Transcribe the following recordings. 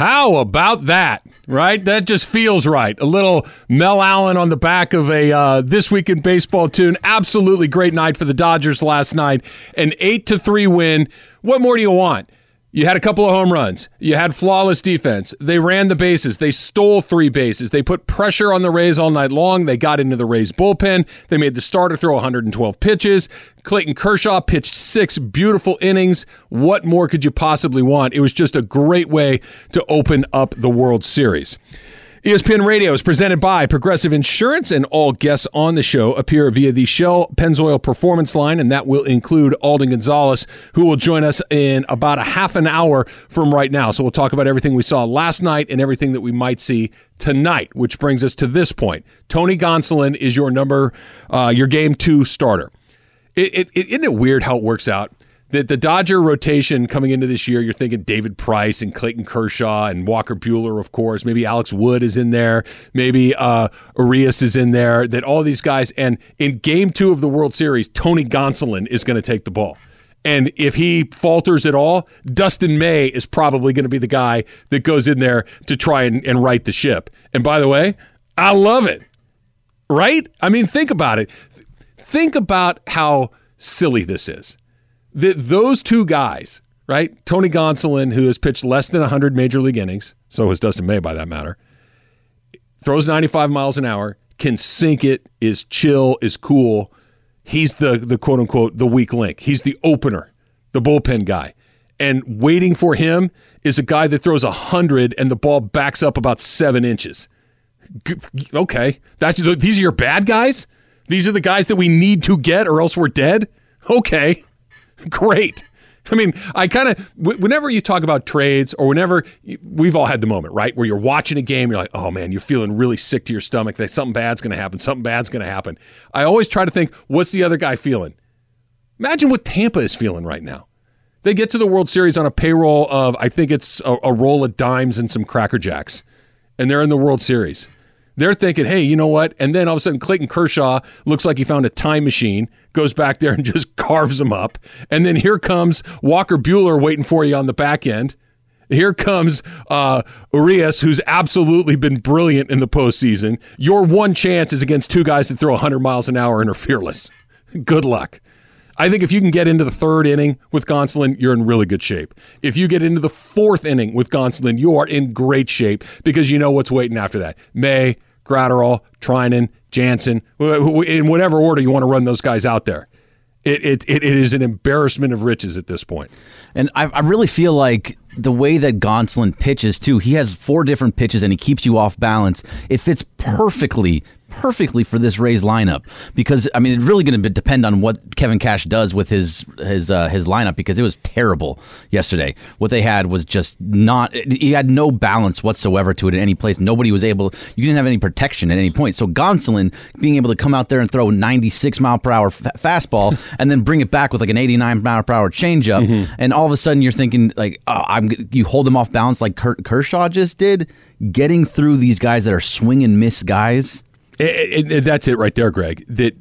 How about that? Right? That just feels right. A little Mel Allen on the back of a uh, this week in baseball tune. Absolutely great night for the Dodgers last night. An eight to three win. What more do you want? You had a couple of home runs. You had flawless defense. They ran the bases. They stole three bases. They put pressure on the Rays all night long. They got into the Rays bullpen. They made the starter throw 112 pitches. Clayton Kershaw pitched six beautiful innings. What more could you possibly want? It was just a great way to open up the World Series. ESPN Radio is presented by Progressive Insurance, and all guests on the show appear via the Shell Pennzoil Performance line, and that will include Alden Gonzalez, who will join us in about a half an hour from right now. So we'll talk about everything we saw last night and everything that we might see tonight, which brings us to this point. Tony Gonsolin is your number, uh, your game two starter. It, it, it, isn't it weird how it works out? The, the Dodger rotation coming into this year, you're thinking David Price and Clayton Kershaw and Walker Buehler, of course. Maybe Alex Wood is in there. Maybe uh, Urias is in there. That all these guys. And in game two of the World Series, Tony Gonsolin is going to take the ball. And if he falters at all, Dustin May is probably going to be the guy that goes in there to try and, and right the ship. And by the way, I love it. Right? I mean, think about it. Think about how silly this is that those two guys, right? Tony Gonsolin, who has pitched less than 100 major league innings, so has Dustin May by that matter, throws 95 miles an hour, can sink it, is chill, is cool. He's the the quote unquote the weak link. He's the opener, the bullpen guy. And waiting for him is a guy that throws 100 and the ball backs up about seven inches. Okay, that's these are your bad guys. These are the guys that we need to get, or else we're dead. Okay, Great. I mean, I kind of, whenever you talk about trades or whenever we've all had the moment, right? Where you're watching a game, you're like, oh man, you're feeling really sick to your stomach that something bad's going to happen. Something bad's going to happen. I always try to think, what's the other guy feeling? Imagine what Tampa is feeling right now. They get to the World Series on a payroll of, I think it's a, a roll of dimes and some Cracker Jacks, and they're in the World Series. They're thinking, hey, you know what? And then all of a sudden, Clayton Kershaw looks like he found a time machine, goes back there and just carves them up. And then here comes Walker Buehler waiting for you on the back end. Here comes uh, Urias, who's absolutely been brilliant in the postseason. Your one chance is against two guys that throw 100 miles an hour and are fearless. Good luck. I think if you can get into the third inning with Gonsolin, you're in really good shape. If you get into the fourth inning with Gonsolin, you are in great shape because you know what's waiting after that. May, Graterol, Treinen, Jansen, in whatever order you want to run those guys out there. It, it, it is an embarrassment of riches at this point. And I, I really feel like the way that Gonsolin pitches too, he has four different pitches and he keeps you off balance. It fits perfectly perfectly for this Rays lineup because I mean it's really going to depend on what Kevin Cash does with his his uh, his lineup because it was terrible yesterday. What they had was just not. He had no balance whatsoever to it in any place. Nobody was able. You didn't have any protection at any point. So Gonsolin being able to come out there and throw a 96 mile per hour f- fastball and then bring it back with like an 89 mile per hour changeup, mm-hmm. and all of a sudden you're thinking like, oh, I'm you hold them off balance like Kurt Kershaw just did, getting through these guys that are swing and miss guys it, it, that's it right there, Greg. That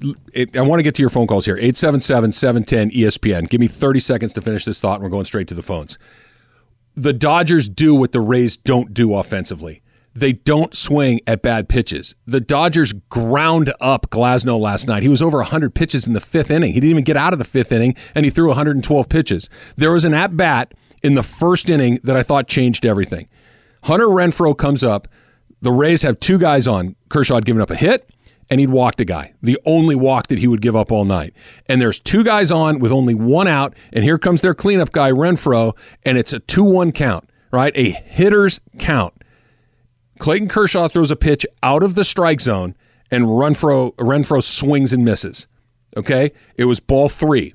I want to get to your phone calls here. 877-710 ESPN. Give me 30 seconds to finish this thought and we're going straight to the phones. The Dodgers do what the Rays don't do offensively. They don't swing at bad pitches. The Dodgers ground up Glasnow last night. He was over 100 pitches in the fifth inning. He didn't even get out of the fifth inning, and he threw 112 pitches. There was an at bat in the first inning that I thought changed everything. Hunter Renfroe comes up, the Rays have two guys on. Kershaw had given up a hit and he'd walked a guy, the only walk that he would give up all night. And there's two guys on with only one out, and here comes their cleanup guy, Renfroe, and it's a 2 1 count, right? A hitter's count. Clayton Kershaw throws a pitch out of the strike zone, and Renfroe, Renfroe swings and misses. Okay? It was ball three.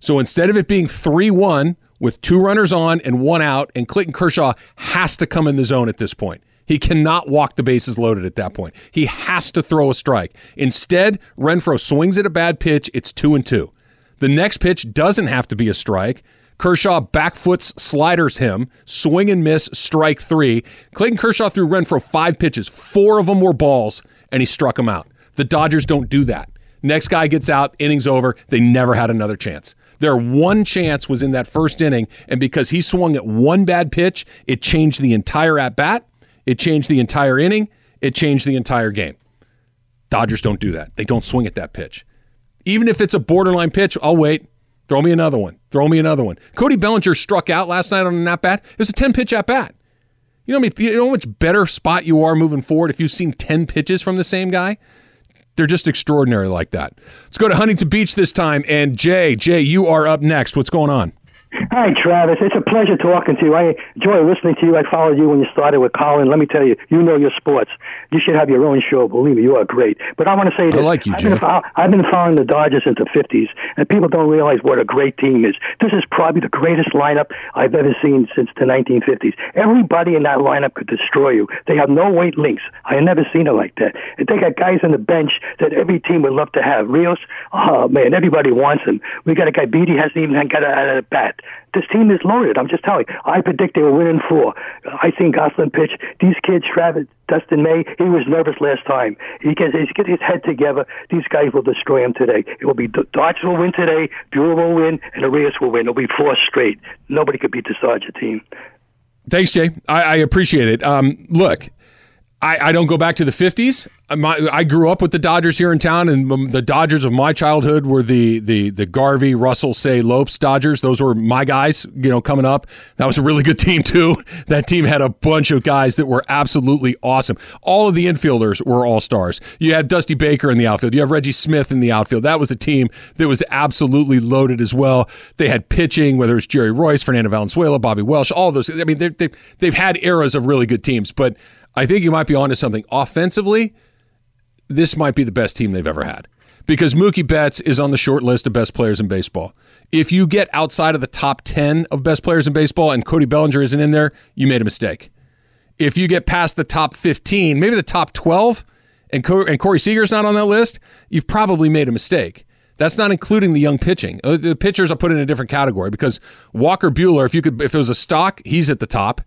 So instead of it being 3 1 with two runners on and one out, and Clayton Kershaw has to come in the zone at this point. He cannot walk the bases loaded at that point. He has to throw a strike. Instead, Renfroe swings at a bad pitch. It's two and two. The next pitch doesn't have to be a strike. Kershaw backfoots sliders him, swing and miss, strike three. Clayton Kershaw threw Renfroe five pitches. Four of them were balls, and he struck him out. The Dodgers don't do that. Next guy gets out, innings over. They never had another chance. Their one chance was in that first inning, and because he swung at one bad pitch, it changed the entire at bat, it changed the entire inning, it changed the entire game. Dodgers don't do that. They don't swing at that pitch. Even if it's a borderline pitch, I'll wait. Throw me another one. Throw me another one. Cody Bellinger struck out last night on an at bat. It was a 10 pitch at bat. You know, I mean? you know how much better spot you are moving forward if you've seen 10 pitches from the same guy? They're just extraordinary like that. Let's go to Huntington Beach this time. And Jay, Jay, you are up next. What's going on? Hi, Travis. It's a pleasure talking to you. I enjoy listening to you. I followed you when you started with Colin. Let me tell you, you know your sports. You should have your own show. Believe me, you are great. But I want to say this. I like you. I've been, I've been following the Dodgers since the 50s, and people don't realize what a great team is. This is probably the greatest lineup I've ever seen since the 1950s. Everybody in that lineup could destroy you. They have no weight links. I have never seen it like that. And they got guys on the bench that every team would love to have. Rios, oh, man, everybody wants him. We got a guy, Beaty hasn't even got a, a bat. This team is loaded. I'm just telling you. I predict they will win in four. I think Gonsolin pitch. These kids, Travis, Dustin May, he was nervous last time. He gets, he gets his head together. These guys will destroy him today. It will be Dodgers will win today. Buehler will win, and Arias will win. It'll be four straight. Nobody could beat this Dodger team. Thanks, Jay. I, I appreciate it. Um, look, I, I, don't go back to the 50s. Uh, my, I grew up with the Dodgers here in town, and um, the Dodgers of my childhood were the the the Garvey, Russell, Cey, Lopes Dodgers. Those were my guys, you know, coming up. That was a really good team too. That team had a bunch of guys that were absolutely awesome. All of the infielders were all stars. You had Dusty Baker in the outfield. You have Reggie Smith in the outfield. That was a team that was absolutely loaded as well. They had pitching, whether it's Jerry Reuss, Fernando Valenzuela, Bobby Welch, all those. I mean, they've, they've had eras of really good teams, but I think you might be onto something. Offensively, this might be the best team they've ever had because Mookie Betts is on the short list of best players in baseball. If you get outside of the top 10 of best players in baseball and Cody Bellinger isn't in there, you made a mistake. If you get past the top 15, maybe the top 12, and, Co- and Corey Seager's not on that list, you've probably made a mistake. That's not including the young pitching. Uh, the pitchers I put in a different category because Walker Buehler, if you could, if it was a stock, he's at the top.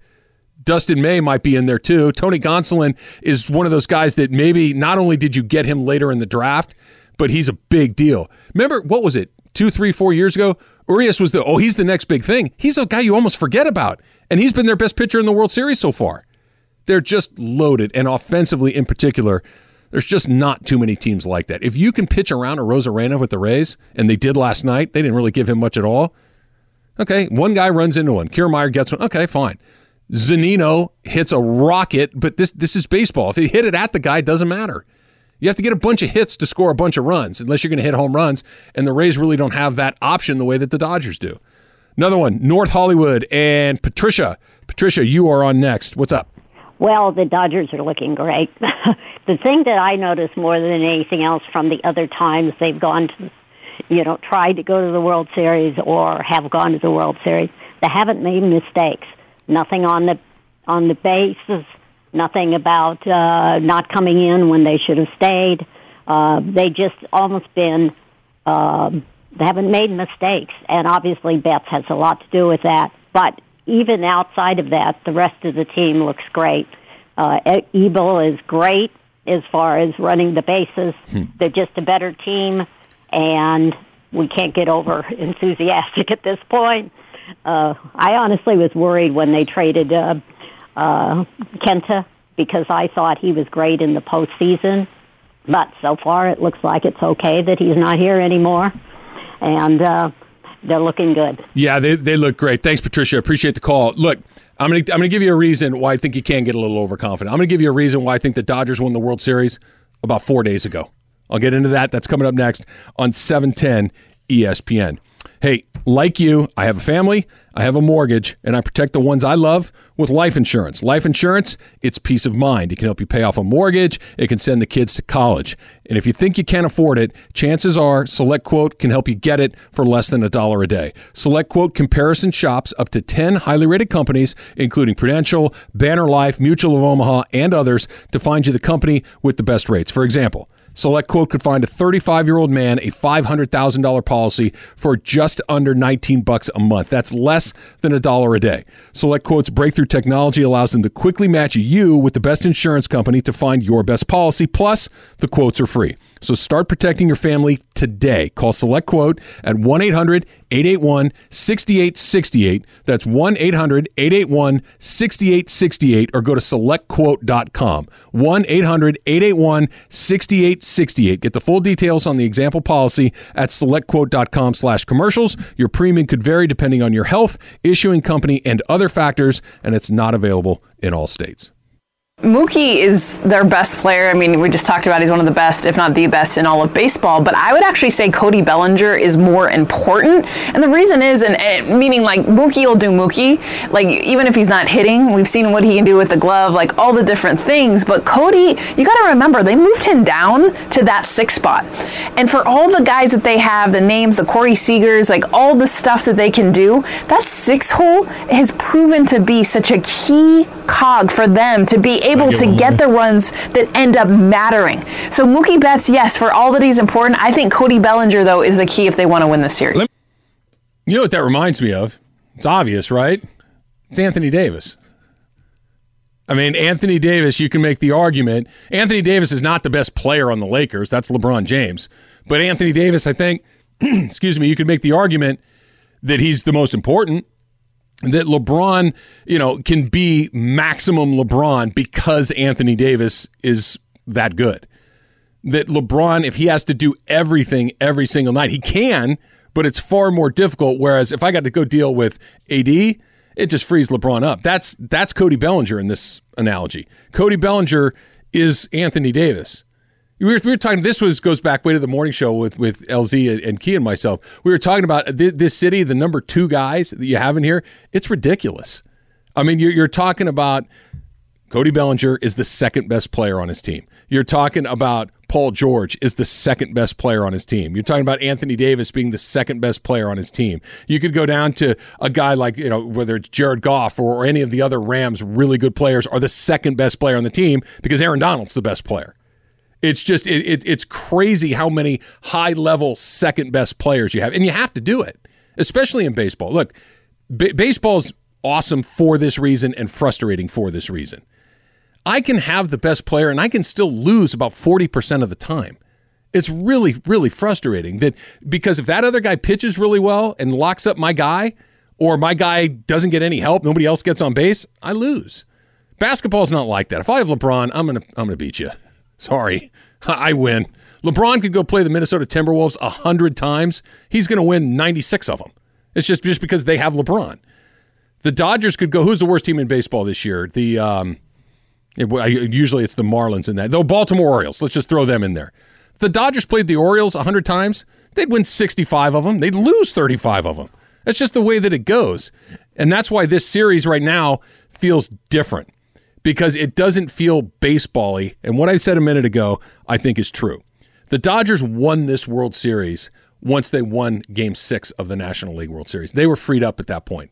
Dustin May might be in there too. Tony Gonsolin is one of those guys that maybe not only did you get him later in the draft, but he's a big deal. Remember, what was it, two, three, four years ago? Urias was the, oh, he's the next big thing. He's a guy you almost forget about. And he's been their best pitcher in the World Series so far. They're just loaded. And offensively, in particular, there's just not too many teams like that. If you can pitch around a Arozarena with the Rays, and they did last night, they didn't really give him much at all. Okay, one guy runs into one. Kiermaier gets one. Okay, fine. Zunino hits a rocket, but this this is baseball. If you hit it at the guy, it doesn't matter. You have to get a bunch of hits to score a bunch of runs, unless you're going to hit home runs. And the Rays really don't have that option the way that the Dodgers do. Another one, North Hollywood and Patricia. Patricia, you are on next. What's up? Well, the Dodgers are looking great. the thing that I notice more than anything else from the other times they've gone to, you know, tried to go to the World Series or have gone to the World Series, they haven't made mistakes nothing on the on the bases, nothing about uh, not coming in when they should have stayed. Uh, they just almost been um, they haven't made mistakes, and obviously Betts has a lot to do with that. But even outside of that, the rest of the team looks great. Uh, Ebel is great as far as running the bases. Hmm. They're just a better team, and we can't get over enthusiastic at this point. Uh, I honestly was worried when they traded uh, uh, Kenta because I thought he was great in the postseason. But so far, it looks like it's okay that he's not here anymore, and uh, they're looking good. Yeah, they they look great. Thanks, Patricia. Appreciate the call. Look, I'm gonna I'm gonna give you a reason why I think you can get a little overconfident. I'm gonna give you a reason why I think the Dodgers won the World Series about four days ago. I'll get into that. That's coming up next on 710 ESPN. Hey, like you, I have a family, I have a mortgage, and I protect the ones I love with life insurance. Life insurance, it's peace of mind. It can help you pay off a mortgage, it can send the kids to college. And if you think you can't afford it, chances are Select Quote can help you get it for less than a dollar a day. Select Quote comparison shops up to 10 highly rated companies, including Prudential, Banner Life, Mutual of Omaha, and others, to find you the company with the best rates. For example, Select Quote could find a 35 year old man a $500,000 policy for just under 19 bucks a month. That's less than a dollar a day. Select Quote's breakthrough technology allows them to quickly match you with the best insurance company to find your best policy. Plus, the quotes are free. So start protecting your family today. Call Select Quote at 1 800 881 6868. That's 1 800 881 6868 or go to selectquote.com. 1 800 881 6868. Get the full details on the example policy at selectquote.com slash commercials. Your premium could vary depending on your health, issuing company, and other factors, and it's not available in all states. Mookie is their best player. I mean, we just talked about he's one of the best, if not the best, in all of baseball. But I would actually say Cody Bellinger is more important. And the reason is, and, and meaning like Mookie will do Mookie, like even if he's not hitting, we've seen what he can do with the glove, like all the different things. But Cody, you got to remember, they moved him down to that six spot. And for all the guys that they have, the names, the Corey Seagers, like all the stuff that they can do, that six hole has proven to be such a key cog for them to be able to get the runs that end up mattering. So Mookie Betts, yes, for all that he's important. I think Cody Bellinger, though, is the key if they want to win the series. You know what that reminds me of? It's obvious, right? It's Anthony Davis. I mean, Anthony Davis, you can make the argument. Anthony Davis is not the best player on the Lakers. That's LeBron James. But Anthony Davis, I think, excuse me, you could make the argument that he's the most important that LeBron, you know, can be maximum LeBron because Anthony Davis is that good. That LeBron, if he has to do everything every single night, he can, but it's far more difficult. Whereas if I got to go deal with AD, it just frees LeBron up. That's that's Cody Bellinger in this analogy. Cody Bellinger is Anthony Davis. We were, we were talking. This was goes back way to the morning show with with LZ and Key and myself. We were talking about th- this city, the number two guys that you have in here. It's ridiculous. I mean, you're, you're talking about Cody Bellinger is the second best player on his team. You're talking about Paul George is the second best player on his team. You're talking about Anthony Davis being the second best player on his team. You could go down to a guy like, you know, whether it's Jared Goff or, or any of the other Rams really good players are the second best player on the team because Aaron Donald's the best player. It's just it, it, it's crazy how many high level second best players you have, and you have to do it, especially in baseball. Look, b- baseball's awesome for this reason and frustrating for this reason. I can have the best player and I can still lose about forty percent of the time. It's really really frustrating that because if that other guy pitches really well and locks up my guy, or my guy doesn't get any help, nobody else gets on base, I lose. Basketball's not like that. If I have LeBron, I'm gonna I'm gonna beat you. Sorry, I win. LeBron could go play the Minnesota Timberwolves a hundred times. He's going to win 96 of them. It's just just because they have LeBron. The Dodgers could go. Who's the worst team in baseball this year? The um, it, usually it's the Marlins in that. Though Baltimore Orioles. Let's just throw them in there. The Dodgers played the Orioles a hundred times. They'd win 65 of them. They'd lose 35 of them. That's just the way that it goes, and that's why this series right now feels different because it doesn't feel basebally. And what I said a minute ago, I think is true. The Dodgers won this World Series once they won game six of the National League World Series. They were freed up at that point.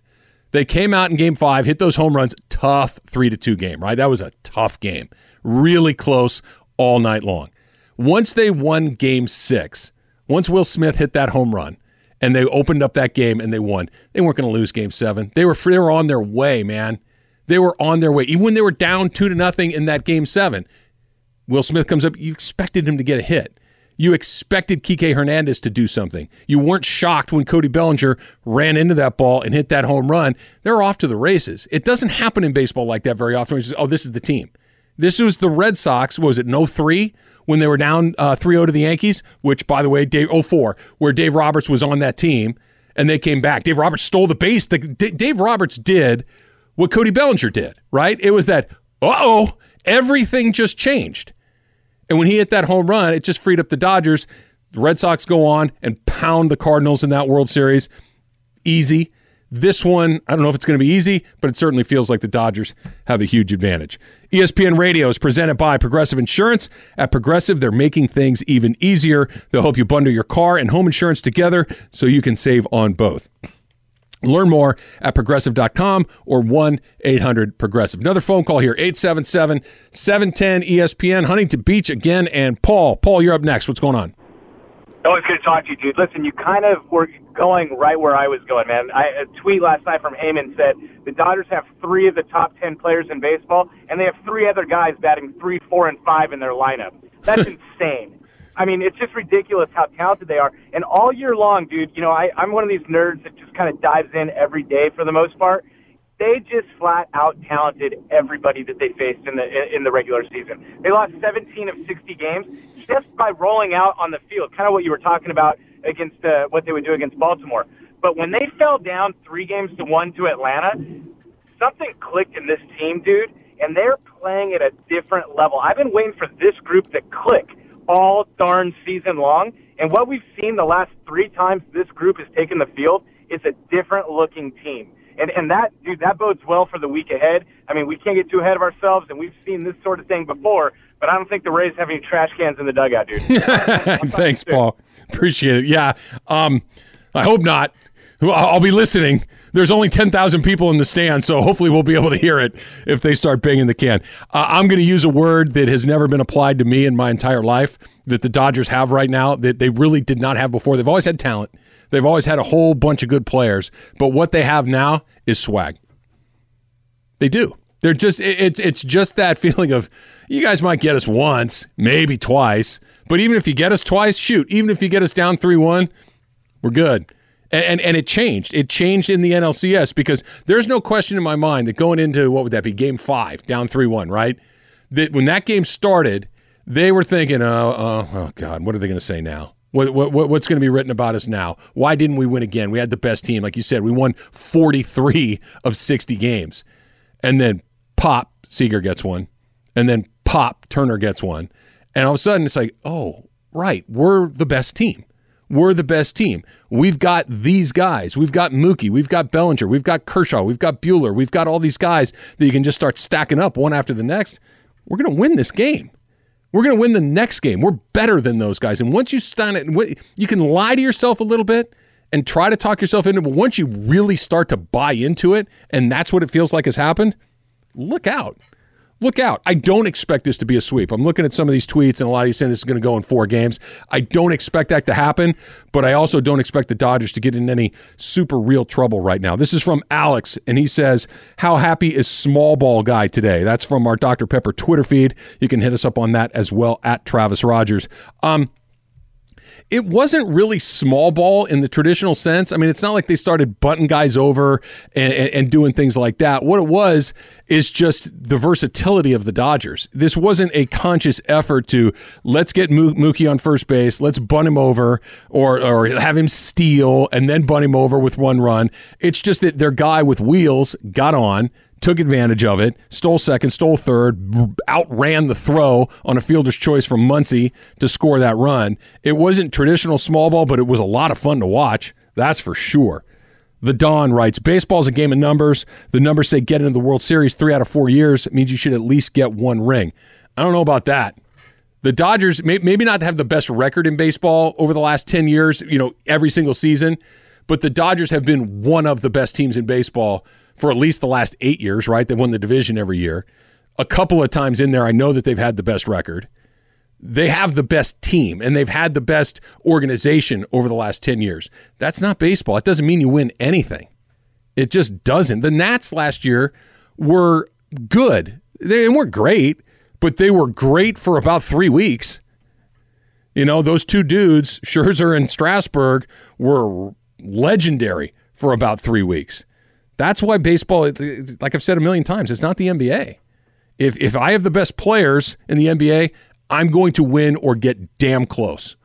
They came out in game five, hit those home runs, tough three to two game, right? That was a tough game. Really close all night long. Once they won game six, once Will Smith hit that home run and they opened up that game and they won, they weren't going to lose game seven. They were, they were on their way, man. They were on their way. Even when they were down two to nothing in that game seven, Will Smith comes up. You expected him to get a hit. You expected Kike Hernandez to do something. You weren't shocked when Cody Bellinger ran into that ball and hit that home run. They're off to the races. It doesn't happen in baseball like that very often. Just, oh, this is the team. This was the Red Sox. was it no three when they were down uh, 3-0 to the Yankees? Which, by the way, Dave 04, where Dave Roberts was on that team, and they came back. Dave Roberts stole the base. The, Dave Roberts did what Cody Bellinger did, right? It was that, uh oh, everything just changed. And when he hit that home run, it just freed up the Dodgers. The Red Sox go on and pound the Cardinals in that World Series. Easy. This one, I don't know if it's going to be easy, but it certainly feels like the Dodgers have a huge advantage. ESPN Radio is presented by Progressive Insurance. At Progressive, they're making things even easier. They'll help you bundle your car and home insurance together so you can save on both. Learn more at progressive.com or 1 800 Progressive. Another phone call here 877 710 ESPN. Huntington Beach again. And Paul. Paul, you're up next. What's going on? Always good to talk to you, dude. Listen, you kind of were going right where I was going, man. I, a tweet last night from Heyman said the Dodgers have three of the top 10 players in baseball, and they have three other guys batting three, four, and five in their lineup. That's insane. I mean, it's just ridiculous how talented they are. And all year long, dude, you know, I, I'm one of these nerds that just kind of dives in every day for the most part. They just flat out talented everybody that they faced in the in the regular season. They lost 17 of 60 games just by rolling out on the field. Kind of what you were talking about against uh, what they would do against Baltimore. But when they fell down three games to one to Atlanta, something clicked in this team, dude, and they're playing at a different level. I've been waiting for this group to click darn season long. And what we've seen the last three times this group has taken the field is a different looking team. And, and that, dude, that bodes well for the week ahead. I mean, we can't get too ahead of ourselves, and we've seen this sort of thing before, but I don't think the Rays have any trash cans in the dugout, dude. Thanks, Paul. Appreciate it. Yeah. Um, I hope not. I'll be listening. There's only 10,000 people in the stand, so hopefully we'll be able to hear it if they start banging the can. Uh, I'm going to use a word that has never been applied to me in my entire life that the Dodgers have right now that they really did not have before. They've always had talent, they've always had a whole bunch of good players, but what they have now is swag. They do. They're just it's it's just that feeling of you guys might get us once, maybe twice, but even if you get us twice, shoot, even if you get us down 3-1, we're good. And, and, and it changed. It changed in the NLCS because there's no question in my mind that going into what would that be, game five, down 3 1, right? That when that game started, they were thinking, oh, oh, oh God, what are they going to say now? What, what, what's going to be written about us now? Why didn't we win again? We had the best team. Like you said, we won 43 of 60 games. And then pop, Seager gets one. And then pop, Turner gets one. And all of a sudden, it's like, oh, right, we're the best team we're the best team. We've got these guys. We've got Mookie. We've got Bellinger. We've got Kershaw. We've got Buehler. We've got all these guys that you can just start stacking up one after the next. We're going to win this game. We're going to win the next game. We're better than those guys. And once you start it, you can lie to yourself a little bit and try to talk yourself into it. But once you really start to buy into it, and that's what it feels like has happened, look out look out. I don't expect this to be a sweep. I'm looking at some of these tweets, and a lot of you saying this is going to go in four games. I don't expect that to happen, but I also don't expect the Dodgers to get in any super real trouble right now. This is from Alex, and he says, How happy is small ball guy today? That's from our Dr. Pepper Twitter feed. You can hit us up on that as well at Travis Rogers. Um, it wasn't really small ball in the traditional sense. I mean, it's not like they started button guys over and, and, and, doing things like that. What it was is just the versatility of the Dodgers. This wasn't a conscious effort to let's get Mookie on first base, let's bunt him over, or or have him steal and then bunt him over with one run. It's just that their guy with wheels got on took advantage of it, stole second, stole third, outran the throw on a fielder's choice from Muncy to score that run. It wasn't traditional small ball, but it was a lot of fun to watch. That's for sure. The Dawn writes Baseball's a game of numbers. The numbers say get into the World Series three out of four years. It means you should at least get one ring. I don't know about that. The Dodgers, maybe not have the best record in baseball over the last 10 years, you know, every single season, but the Dodgers have been one of the best teams in baseball for at least the last eight years, right? They've won the division every year. A couple of times in there, I know that they've had the best record. They have the best team and they've had the best organization over the last 10 years. That's not baseball. It doesn't mean you win anything. It just doesn't. The Nats last year were good. They weren't great, but they were great for about three weeks. You know, those two dudes, Scherzer and Strasburg, were legendary for about three weeks. That's why baseball, like I've said a million times, it's not the NBA. If if I have the best players in the NBA, I'm going to win or get damn close.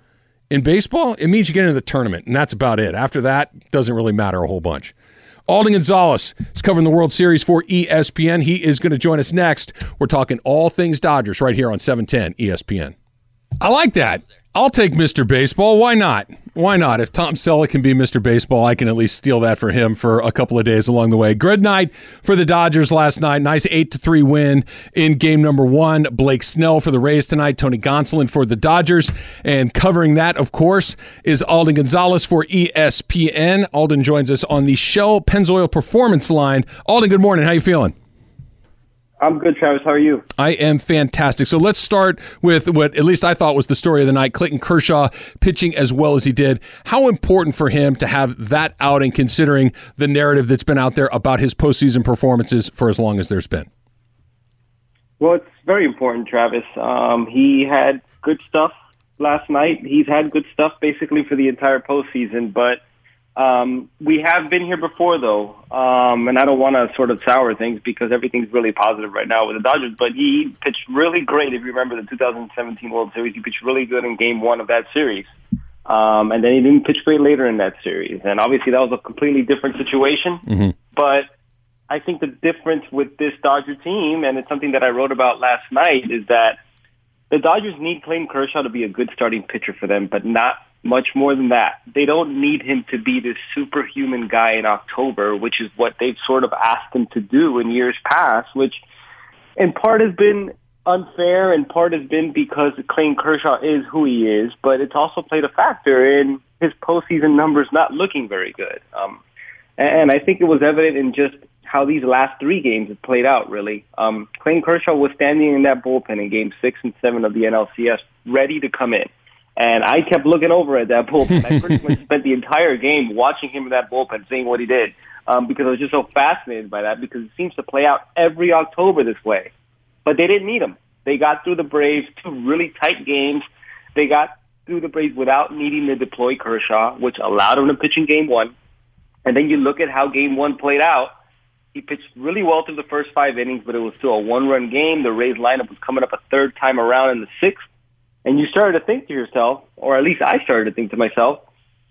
In baseball, it means you get into the tournament, and that's about it. After that, doesn't really matter a whole bunch. Alden Gonzalez is covering the World Series for ESPN. He is going to join us next. We're talking all things Dodgers right here on 710 ESPN. I like that. I'll take Mr. Baseball. Why not? Why not? If Tom Selleck can be Mr. Baseball, I can at least steal that for him for a couple of days along the way. Good night for the Dodgers last night. Nice 8 to 3 win in game number one. Blake Snell for the Rays tonight. Tony Gonsolin for the Dodgers. And covering that, of course, is Alden Gonzalez for ESPN. Alden joins us on the Shell Pennzoil Performance line. Alden, good morning. How are you feeling? I'm good, Travis. How are you? I am fantastic. So let's start with what at least I thought was the story of the night Clayton Kershaw pitching as well as he did. How important for him to have that outing, considering the narrative that's been out there about his postseason performances for as long as there's been? Well, it's very important, Travis. Um, he had good stuff last night. He's had good stuff basically for the entire postseason, but um, we have been here before, though, um, and I don't want to sort of sour things because everything's really positive right now with the Dodgers. But he pitched really great. If you remember the 2017 World Series, he pitched really good in Game One of that series, um, and then he didn't pitch great later in that series. And obviously, that was a completely different situation. Mm-hmm. But I think the difference with this Dodger team, and it's something that I wrote about last night, is that the Dodgers need Clayton Kershaw to be a good starting pitcher for them, but not much more than that. They don't need him to be this superhuman guy in October, which is what they've sort of asked him to do in years past, which in part has been unfair and part has been because Clayton Kershaw is who he is, but it's also played a factor in his postseason numbers not looking very good. Um, and I think it was evident in just how these last three games have played out, really. Um, Clayton Kershaw was standing in that bullpen in game six and seven of the NLCS, ready to come in. And I kept looking over at that bullpen. I pretty much spent the entire game watching him in that bullpen, seeing what he did, um, because I was just so fascinated by that because it seems to play out every October this way. But they didn't need him. They got through the Braves, two really tight games. They got through the Braves without needing to deploy Kershaw, which allowed him to pitch in game one. And then you look at how game one played out. He pitched really well through the first five innings, but it was still a one-run game. The Rays lineup was coming up a third time around in the sixth. And you started to think to yourself, or at least I started to think to myself,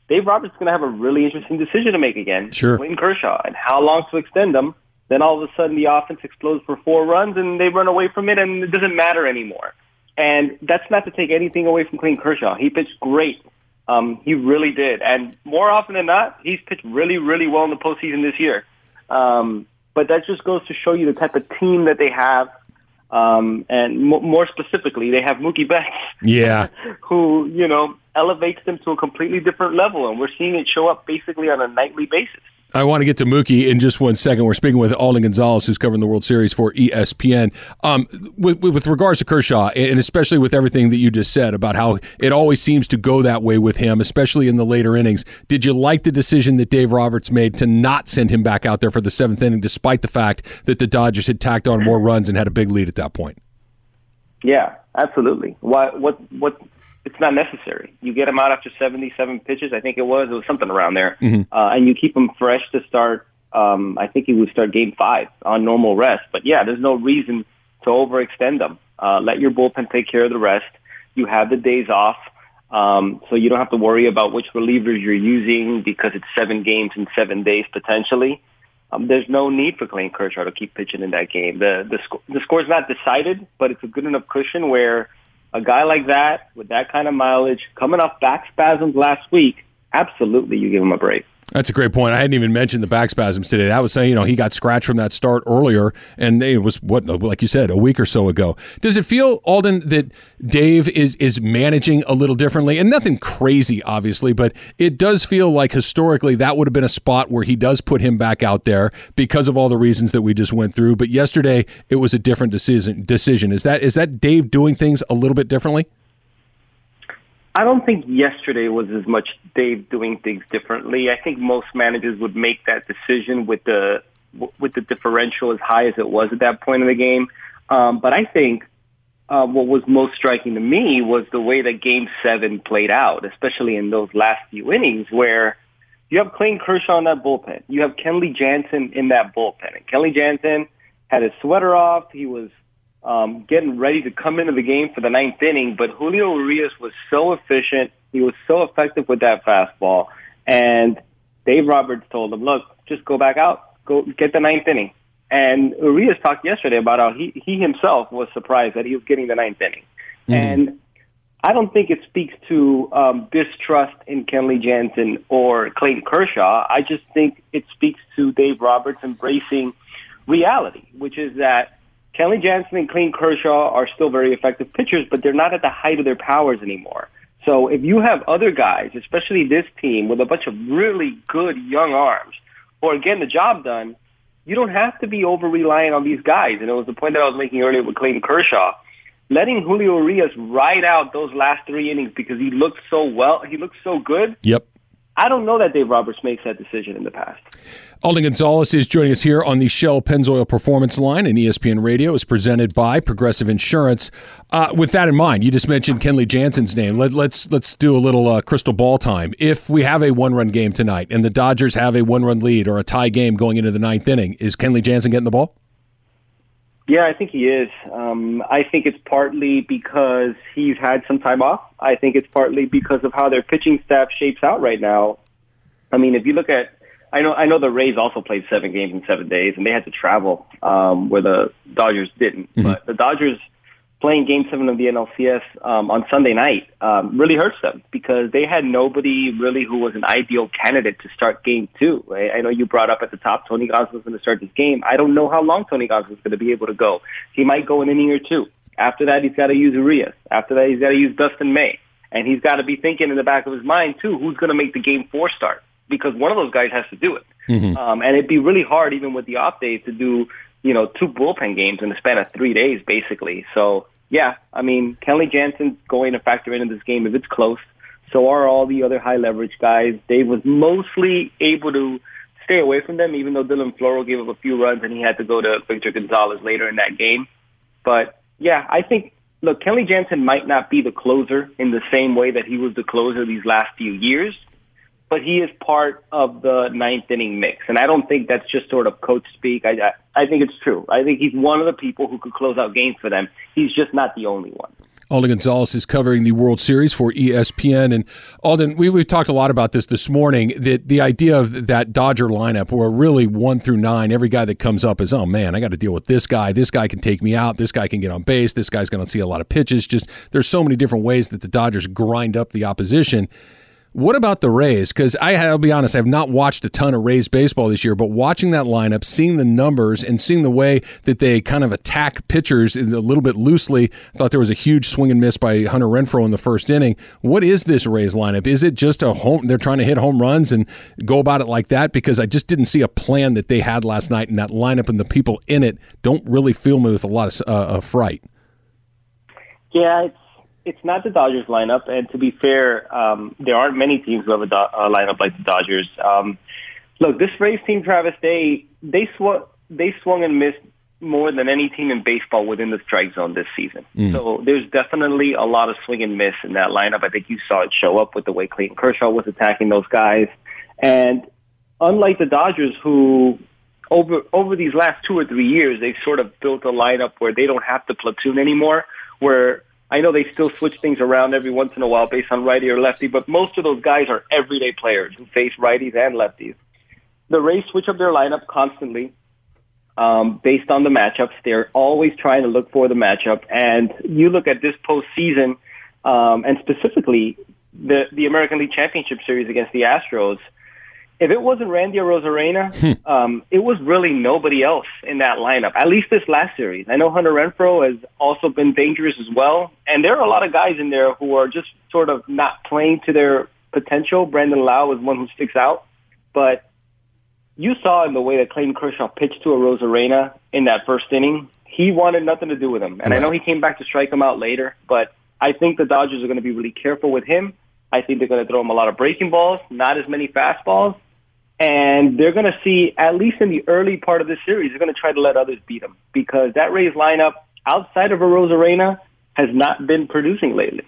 Dave Roberts is going to have a really interesting decision to make again. Sure. Wayne Kershaw and how long to extend them. Then all of a sudden the offense explodes for four runs and they run away from it and it doesn't matter anymore. And that's not to take anything away from Clayton Kershaw. He pitched great. Um, he really did. And more often than not, he's pitched really, really well in the postseason this year. Um, but that just goes to show you the type of team that they have um, and m- more specifically, they have Mookie Betts. Yeah. who, you know, elevates them to a completely different level. And we're seeing it show up basically on a nightly basis. I want to get to Mookie in just one second. We're speaking with Alden Gonzalez, who's covering the World Series for ESPN. Um, with, with, regards to Kershaw, and especially with everything that you just said about how it always seems to go that way with him, especially in the later innings, did you like the decision that Dave Roberts made to not send him back out there for the seventh inning, despite the fact that the Dodgers had tacked on more runs and had a big lead at that point? Yeah, absolutely. Why? What? What? It's not necessary. You get him out after 77 pitches, I think it was. It was something around there. Mm-hmm. Uh, and you keep him fresh to start, um, I think he would start game five on normal rest. But yeah, there's no reason to overextend them. Uh, let your bullpen take care of the rest. You have the days off. Um, so you don't have to worry about which relievers you're using because it's seven games in seven days potentially. Um, there's no need for Clayton Kershaw to keep pitching in that game. The the, sc- the score's not decided, but it's a good enough cushion where a guy like that with that kind of mileage coming off back spasms last week, absolutely you give him a break. That's a great point. I hadn't even mentioned the back spasms today. That was saying, you know, he got scratched from that start earlier, and it was what, like you said, a week or so ago. Does it feel, Alden, that Dave is is managing a little differently, and nothing crazy, obviously, but it does feel like historically that would have been a spot where he does put him back out there because of all the reasons that we just went through. But yesterday, it was a different decision. Decision is that is that Dave doing things a little bit differently? I don't think yesterday was as much Dave doing things differently. I think most managers would make that decision with the with the differential as high as it was at that point in the game. Um, but I think uh, what was most striking to me was the way that Game Seven played out, especially in those last few innings, where you have Clayton Kershaw in that bullpen, you have Kenley Jansen in that bullpen, and Kenley Jansen had his sweater off. He was um, getting ready to come into the game for the ninth inning, but Julio Urias was so efficient. He was so effective with that fastball. And Dave Roberts told him, look, just go back out, go get the ninth inning. And Urias talked yesterday about how he, he himself was surprised that he was getting the ninth inning. Mm-hmm. And I don't think it speaks to um, distrust in Kenley Jansen or Clayton Kershaw. I just think it speaks to Dave Roberts embracing reality, which is that Kenley Jansen and Clayton Kershaw are still very effective pitchers, but they're not at the height of their powers anymore. So if you have other guys, especially this team with a bunch of really good young arms, who are getting the job done, you don't have to be over reliant on these guys. And it was the point that I was making earlier with Clayton Kershaw. Letting Julio Urias ride out those last three innings because he looked so well, he looked so good. Yep. I don't know that Dave Roberts makes that decision in the past. Alden Gonzalez is joining us here on the Shell Pennzoil Performance Line, and ESPN Radio is presented by Progressive Insurance. Uh, with that in mind, you just mentioned Kenley Jansen's name. Let, us let's, let's do a little uh, crystal ball time. If we have a one run game tonight, and the Dodgers have a one run lead or a tie game going into the ninth inning, is Kenley Jansen getting the ball? Yeah, I think he is. Um, I think it's partly because he's had some time off. I think it's partly because of how their pitching staff shapes out right now. I mean, if you look at, I know, I know the Rays also played seven games in seven days, and they had to travel um, where the Dodgers didn't. Mm-hmm. But the Dodgers playing Game Seven of the NLCS um, on Sunday night um, really hurts them because they had nobody really who was an ideal candidate to start Game Two. Right? I know you brought up at the top Tony Gonsolin's going to start this game. I don't know how long Tony Gonsolin's going to be able to go. He might go an inning or two. After that, he's got to use Urias. After that, he's got to use Dustin May, and he's got to be thinking in the back of his mind too, who's going to make the Game Four start because one of those guys has to do it. Mm-hmm. Um, and it'd be really hard, even with the off days, to do you know two bullpen games in the span of three days, basically. So yeah, I mean, Kenley Jansen's going to factor into this game if it's close. So are all the other high leverage guys. Dave was mostly able to stay away from them, even though Dylan Floro gave up a few runs and he had to go to Victor Gonzalez later in that game. But yeah, I think look, Kenley Jansen might not be the closer in the same way that he was the closer these last few years, but he is part of the ninth inning mix. And I don't think that's just sort of coach speak. I, I, I think it's true. I think he's one of the people who could close out games for them. He's just not the only one. Alden Gonzalez is covering the World Series for ESPN. And Alden, we, we've talked a lot about this this morning. That the idea of that Dodger lineup, where really one through nine, every guy that comes up is, oh man, I got to deal with this guy. This guy can take me out. This guy can get on base. This guy's going to see a lot of pitches. Just there's so many different ways that the Dodgers grind up the opposition. What about the Rays? Because I, will be honest, I've not watched a ton of Rays baseball this year, but watching that lineup, seeing the numbers, and seeing the way that they kind of attack pitchers a little bit loosely, I thought there was a huge swing and miss by Hunter Renfroe in the first inning. What is this Rays lineup? Is it just a home? They're trying to hit home runs and go about it like that? Because I just didn't see a plan that they had last night, and that lineup and the people in it don't really fill me with a lot of uh, fright. Yeah, it's it's not the Dodgers lineup, and to be fair, um, there aren't many teams who have a, do- a lineup like the Dodgers. Um, look, this Rays team, Travis, they they swung they swung and missed more than any team in baseball within the strike zone this season. Mm. So there's definitely a lot of swing and miss in that lineup. I think you saw it show up with the way Clayton Kershaw was attacking those guys, and unlike the Dodgers, who over over these last two or three years, they've sort of built a lineup where they don't have to platoon anymore, where I know they still switch things around every once in a while based on righty or lefty, but most of those guys are everyday players who face righties and lefties. The Rays switch up their lineup constantly um, based on the matchups. They're always trying to look for the matchup. And you look at this postseason, um, and specifically the the American League Championship Series against the Astros – if it wasn't Randy Arozarena, hmm. um, it was really nobody else in that lineup. At least this last series. I know Hunter Renfroe has also been dangerous as well, and there are a lot of guys in there who are just sort of not playing to their potential. Brandon Lowe is one who sticks out, but you saw in the way that Clayton Kershaw pitched to Arozarena in that first inning, he wanted nothing to do with him. And right. I know he came back to strike him out later, but I think the Dodgers are going to be really careful with him. I think they're going to throw him a lot of breaking balls, not as many fastballs, and they're going to see, at least in the early part of this series, they're going to try to let others beat them because that Rays lineup outside of a Arozarena has not been producing lately.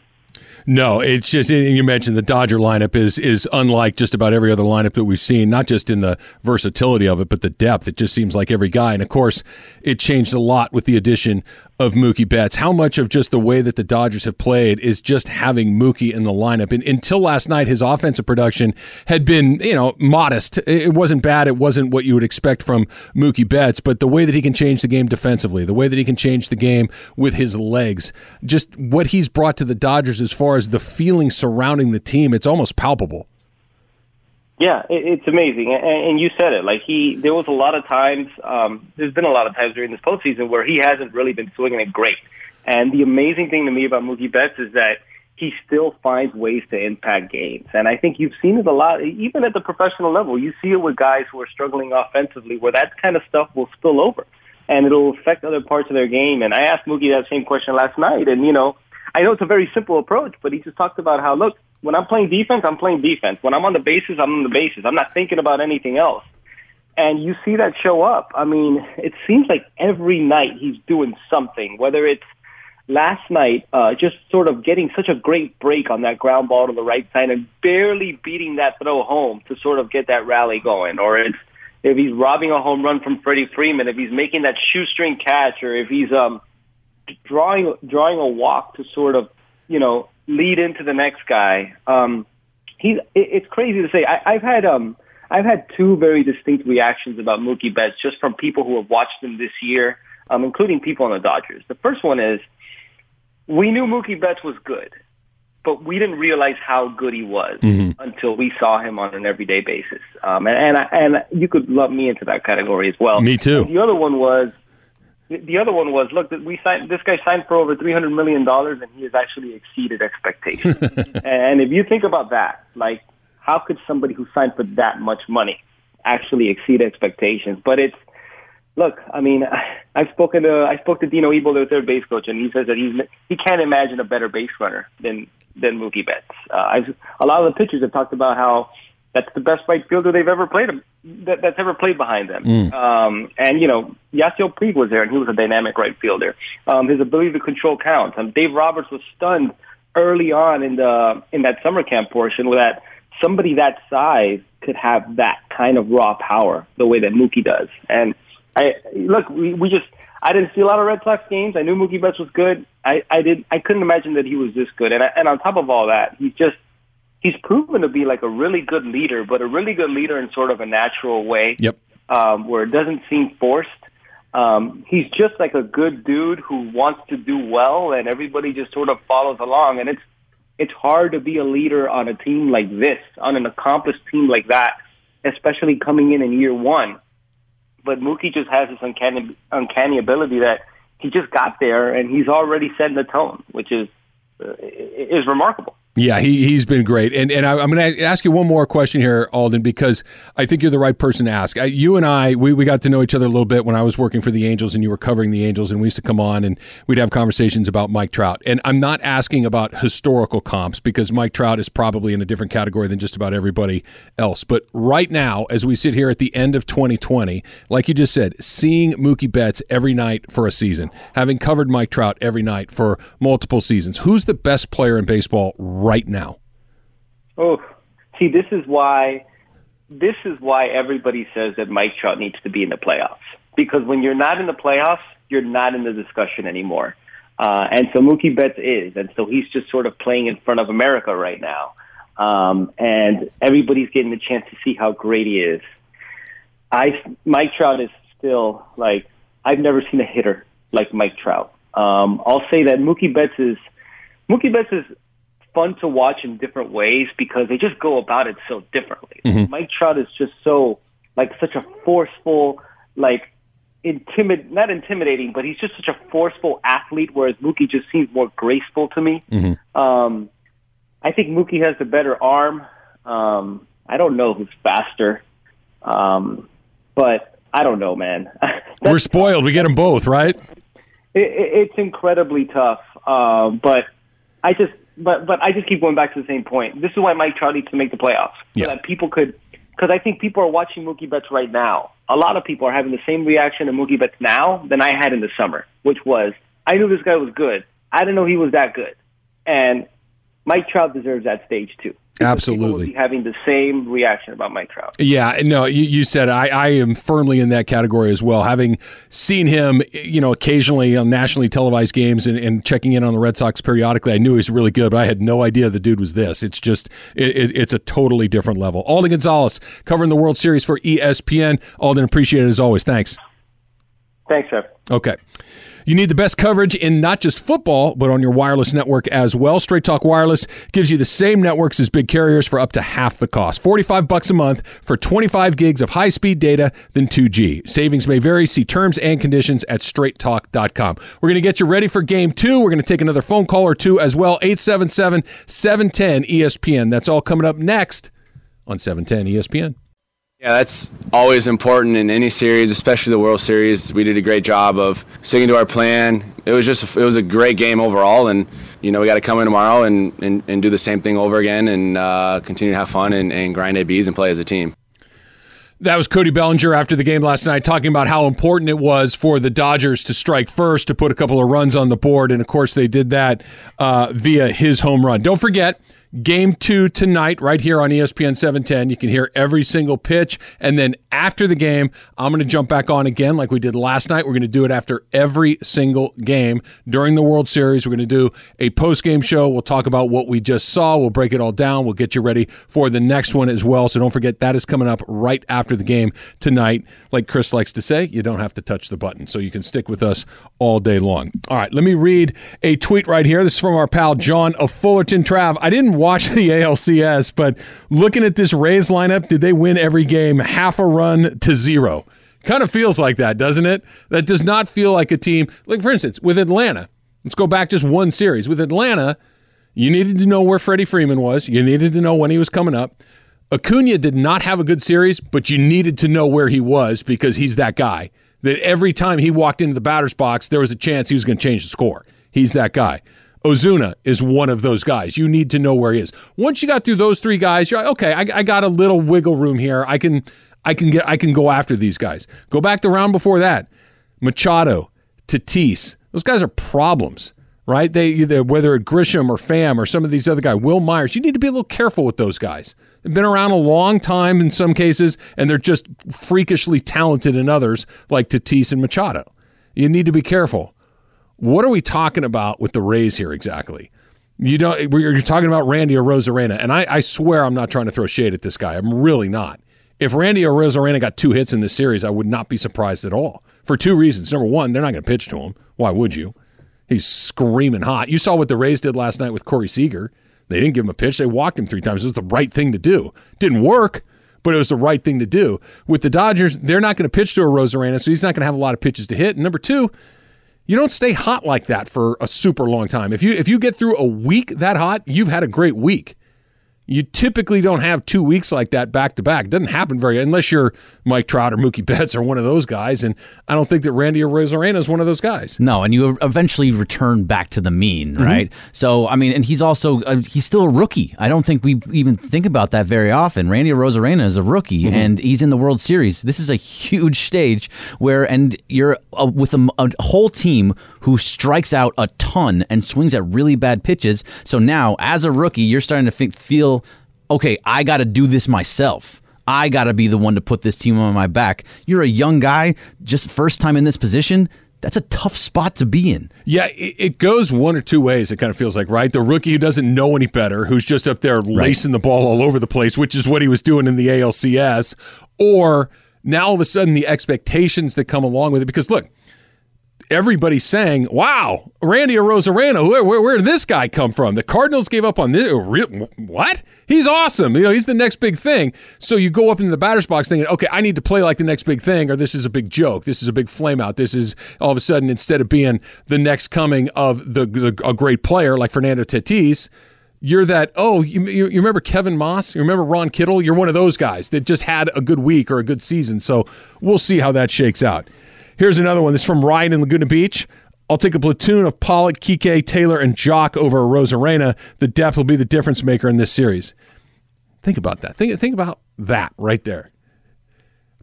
No, it's just and you mentioned the Dodger lineup is is unlike just about every other lineup that we've seen, not just in the versatility of it, but the depth. It just seems like every guy, and of course, it changed a lot with the addition of Mookie Betts. How much of just the way that the Dodgers have played is just having Mookie in the lineup? And until last night, his offensive production had been, you know, modest. It wasn't bad. It wasn't what you would expect from Mookie Betts, but the way that he can change the game defensively, the way that he can change the game with his legs, just what he's brought to the Dodgers as far as the feeling surrounding the team, it's almost palpable. Yeah, it's amazing, and you said it. Like he, there was a lot of times. Um, there's been a lot of times during this postseason where he hasn't really been swinging it great. And the amazing thing to me about Mookie Betts is that he still finds ways to impact games. And I think you've seen it a lot, even at the professional level. You see it with guys who are struggling offensively, where that kind of stuff will spill over, and it'll affect other parts of their game. And I asked Mookie that same question last night, and you know, I know it's a very simple approach, but he just talked about how look When I'm playing defense, I'm playing defense. When I'm on the bases, I'm on the bases. I'm not thinking about anything else. And you see that show up. I mean, it seems like every night he's doing something, whether it's last night, uh, just sort of getting such a great break on that ground ball to the right side and barely beating that throw home to sort of get that rally going. Or it's if he's robbing a home run from Freddie Freeman, if he's making that shoestring catch, or if he's um, drawing drawing a walk to sort of you know lead into the next guy. Um, he's it, it's crazy to say. I, I've had um I've had two very distinct reactions about Mookie Betts just from people who have watched him this year, um, including people on the Dodgers. The first one is we knew Mookie Betts was good, but we didn't realize how good he was mm-hmm. until we saw him on an everyday basis. Um, and and, I, and you could lump me into that category as well. Me too. And the other one was the other one was look we signed this guy signed for over three hundred million dollars and he has actually exceeded expectations. and if you think about that, like how could somebody who signed for that much money actually exceed expectations? But it's look, I mean, I've spoken to I spoke to Dino Ebel, their third base coach, and he says that he's he can't imagine a better base runner than than Mookie Betts. Uh, I've, a lot of the pitchers have talked about how that's the best right fielder they've ever played that, that's ever played behind them. Mm. Um, and you know, Yasiel Puig was there, and he was a dynamic right fielder. Um, his ability to control counts. Um, Dave Roberts was stunned early on in the in that summer camp portion that somebody that size could have that kind of raw power the way that Mookie does. And I look, we, we just I didn't see a lot of Red Sox games. I knew Mookie Betts was good. I I did I couldn't imagine that he was this good. And I, and on top of all that, he's just he's proven to be like a really good leader, but a really good leader in sort of a natural way. Yep. Um, where it doesn't seem forced. Um, he's just like a good dude who wants to do well, and everybody just sort of follows along. And it's it's hard to be a leader on a team like this, on an accomplished team like that, especially coming in in year one. But Mookie just has this uncanny, uncanny ability that he just got there and he's already setting the tone, which is uh, is remarkable. Yeah, he, he's been great. And, and I, am going to ask you one more question here, Alden, because I think you're the right person to ask. I, you and I, we, we got to know each other a little bit when I was working for the Angels and you were covering the Angels, and we used to come on and we'd have conversations about Mike Trout. And I'm not asking about historical comps because Mike Trout is probably in a different category than just about everybody else. But right now, as we sit here at the end of 2020, like you just said, seeing Mookie Betts every night for a season, having covered Mike Trout every night for multiple seasons, who's the best player in baseball right now? Oh, see, this is why this is why everybody says that Mike Trout needs to be in the playoffs because when you're not in the playoffs, you're not in the discussion anymore. Uh, and so Mookie Betts is, and so he's just sort of playing in front of America right now. Um, and everybody's getting the chance to see how great he is. I Mike Trout is still like I've never seen a hitter like Mike Trout. Um, I'll say that Mookie Betts is Mookie Betts is fun to watch in different ways because they just go about it so differently. Mm-hmm. Mike Trout is just so like such a forceful, like intimid not intimidating, but he's just such a forceful athlete. Whereas Mookie just seems more graceful to me. Mm-hmm. Um, I think Mookie has the better arm. Um, I don't know who's faster, um, but I don't know, man. We're spoiled. We get them both, right? It, it, it's incredibly tough, uh, but I just but but I just keep going back to the same point. This is why Mike Trout needs to make the playoffs. So that people could, because I think people are watching Mookie Betts right now. A lot of people are having the same reaction to Mookie Betts now than I had in the summer, which was I knew this guy was good. I didn't know he was that good, and Mike Trout deserves that stage too. Absolutely. having the same reaction about Mike Trout. Yeah, no, you, you said I, I am firmly in that category as well. Having seen him, you know, occasionally on nationally televised games and, and checking in on the Red Sox periodically, I knew he was really good, but I had no idea the dude was this. It's just, it, it's a totally different level. Alden Gonzalez covering the World Series for ESPN. Alden, appreciate it as always. Thanks. Thanks, sir. Okay. You need the best coverage in not just football, but on your wireless network as well. Straight Talk Wireless gives you the same networks as big carriers for up to half the cost. 45 bucks a month for 25 gigs of high-speed data than 2G. Savings may vary. See terms and conditions at straighttalk.com. We're going to get you ready for game 2. We're going to take another phone call or two as well. 877-710 ESPN. That's all coming up next on 710 ESPN. Yeah, that's always important in any series, especially the World Series. We did a great job of sticking to our plan. It was just it was a great game overall, and you know, we got to come in tomorrow and, and, and do the same thing over again and uh, continue to have fun and, and grind ABs and play as a team. That was Cody Bellinger after the game last night talking about how important it was for the Dodgers to strike first to put a couple of runs on the board. And of course, they did that uh, via his home run. Don't forget, Game two tonight, right here on ESPN 710. You can hear every single pitch. And then after the game, I'm going to jump back on again like we did last night. We're going to do it after every single game during the World Series. We're going to do a post game show. We'll talk about what we just saw. We'll break it all down. We'll get you ready for the next one as well. So don't forget that is coming up right after the game tonight. Like Chris likes to say, you don't have to touch the button. So you can stick with us all day long. All right, let me read a tweet right here. This is from our pal John of Fullerton Trav. I didn't watch the ALCS, but looking at this Rays lineup, did they win every game half a run to zero? Kind of feels like that, doesn't it? That does not feel like a team. Like, for instance, with Atlanta, let's go back just one series. With Atlanta, you needed to know where Freddie Freeman was, you needed to know when he was coming up. Acuna did not have a good series, but you needed to know where he was because he's that guy. That every time he walked into the batter's box, there was a chance he was going to change the score. He's that guy. Ozuna is one of those guys. You need to know where he is. Once you got through those three guys, you're like, okay, I, I got a little wiggle room here. I can, I can get, I can go after these guys. Go back the round before that, Machado, Tatis. Those guys are problems, right? They either whether it Grisham or Pham or some of these other guys, Wil Myers. You need to be a little careful with those guys. They've been around a long time in some cases, and they're just freakishly talented in others, like Tatis and Machado. You need to be careful. What are we talking about with the Rays here exactly? You don't. You're talking about Randy Arozarena, and I, I swear I'm not trying to throw shade at this guy. I'm really not. If Randy Arozarena got two hits in this series, I would not be surprised at all for two reasons. Number one, they're not going to pitch to him. Why would you? He's screaming hot. You saw what the Rays did last night with Corey Seager. They didn't give him a pitch. They walked him three times. It was the right thing to do. Didn't work, but it was the right thing to do. With the Dodgers, they're not going to pitch to Arozarena, so he's not going to have a lot of pitches to hit. And number two, you don't stay hot like that for a super long time. If you if you get through a week that hot, you've had a great week. You typically don't have two weeks like that back to back. It doesn't happen very unless you're Mike Trout or Mookie Betts or one of those guys. And I don't think that Randy Arozarena is one of those guys. No, and you eventually return back to the mean, mm-hmm. right? So I mean, and he's also uh, he's still a rookie. I don't think we even think about that very often. Randy Arozarena is a rookie, mm-hmm. and he's in the World Series. This is a huge stage where, and you're uh, with a, a whole team who strikes out a ton and swings at really bad pitches. So now, as a rookie, you're starting to think, feel okay, I got to do this myself. I got to be the one to put this team on my back. You're a young guy, just first time in this position. That's a tough spot to be in. Yeah, it goes one or two ways. It kind of feels like, right? The rookie who doesn't know any better, who's just up there lacing right. the ball all over the place, which is what he was doing in the ALCS, or now all of a sudden the expectations that come along with it. Because look, everybody's saying, "Wow, Randy Arozarena, where, where, where did this guy come from?" The Cardinals gave up on this. Uh, what? He's awesome. You know, he's the next big thing. So you go up into the batter's box thinking, "Okay, I need to play like the next big thing, or this is a big joke. This is a big flameout. This is all of a sudden instead of being the next coming of the, the a great player like Fernando Tatis." You're that, oh, you, you remember Kevin Maas? You remember Ron Kittle? You're one of those guys that just had a good week or a good season. So we'll see how that shakes out. Here's another one. This is from Ryan in Laguna Beach. I'll take a platoon of Pollock, Kike, Taylor, and Joc over Arozarena. The depth will be the difference maker in this series. Think about that. Think, think about that right there.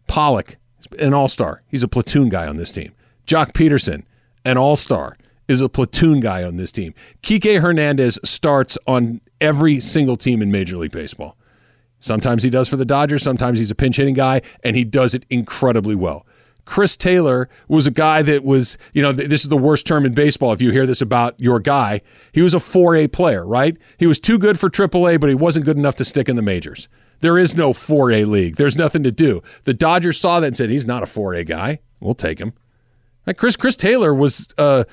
Pollock, an all star. He's a platoon guy on this team. Joc Pederson, an all star, is a platoon guy on this team. Kike Hernandez starts on every single team in Major League Baseball. Sometimes he does for the Dodgers, sometimes he's a pinch hitting guy, and he does it incredibly well. Chris Taylor was a guy that was, you know, this is the worst term in baseball if you hear this about your guy. He was a 4A player, right? He was too good for AAA, but he wasn't good enough to stick in the majors. There is no 4A league. There's nothing to do. The Dodgers saw that and said, he's not a 4A guy. We'll take him. Like Chris Chris Taylor was uh,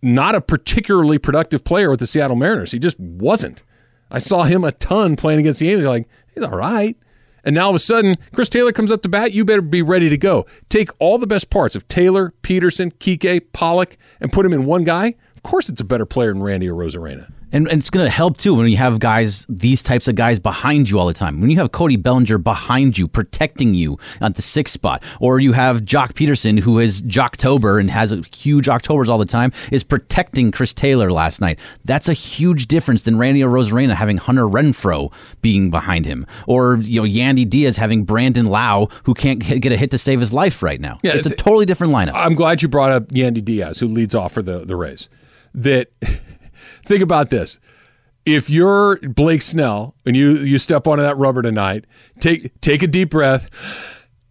not a particularly productive player with the Seattle Mariners. He just wasn't. I saw him a ton playing against the Angels. Like he's all right. And now all of a sudden, Chris Taylor comes up to bat. You better be ready to go. Take all the best parts of Taylor, Pederson, Kike, Pollock, and put him in one guy. Of course, it's a better player than Randy Arozarena. And, and it's going to help too when you have guys, these types of guys behind you all the time. When you have Cody Bellinger behind you, protecting you at the sixth spot, or you have Joc Pederson, who is Jocktober and has a huge Octobers all the time, is protecting Chris Taylor last night. That's a huge difference than Randy Arozarena having Hunter Renfroe being behind him, or you know Yandy Diaz having Brandon Lowe, who can't get a hit to save his life right now. Yeah, it's a totally different lineup. I'm glad you brought up Yandy Diaz, who leads off for the, the Rays. That think about this. If you're Blake Snell and you you step onto that rubber tonight, take take a deep breath,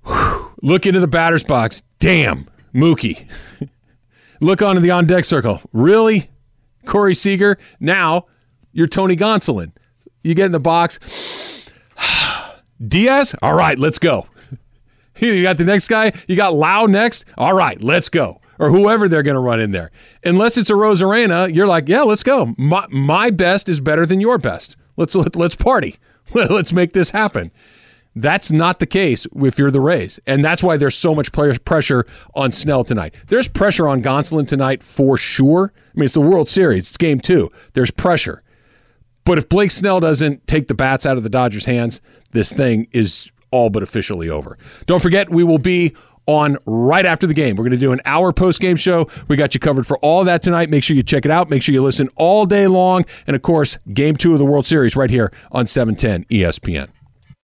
look into the batter's box. Damn, Mookie. look onto the on deck circle. Really? Corey Seager? Now you're Tony Gonsolin. You get in the box. Diaz? All right, let's go. You got the next guy. You got Lowe next. All right, let's go. Or whoever they're going to run in there. Unless it's Arozarena, you're like, yeah, let's go. My, my best is better than your best. Let's let, let's party. let's make this happen. That's not the case if you're the Rays, and that's why there's so much pressure on Snell tonight. There's pressure on Gonsolin tonight for sure. I mean, it's the World Series. It's Game Two. There's pressure. But if Blake Snell doesn't take the bats out of the Dodgers' hands, this thing is all but officially over. Don't forget, we will be on right after the game. We're going to do an hour post game show. We got you covered for all that tonight. Make sure you check it out. Make sure you listen all day long. And of course, game two of the World Series right here on 710 ESPN.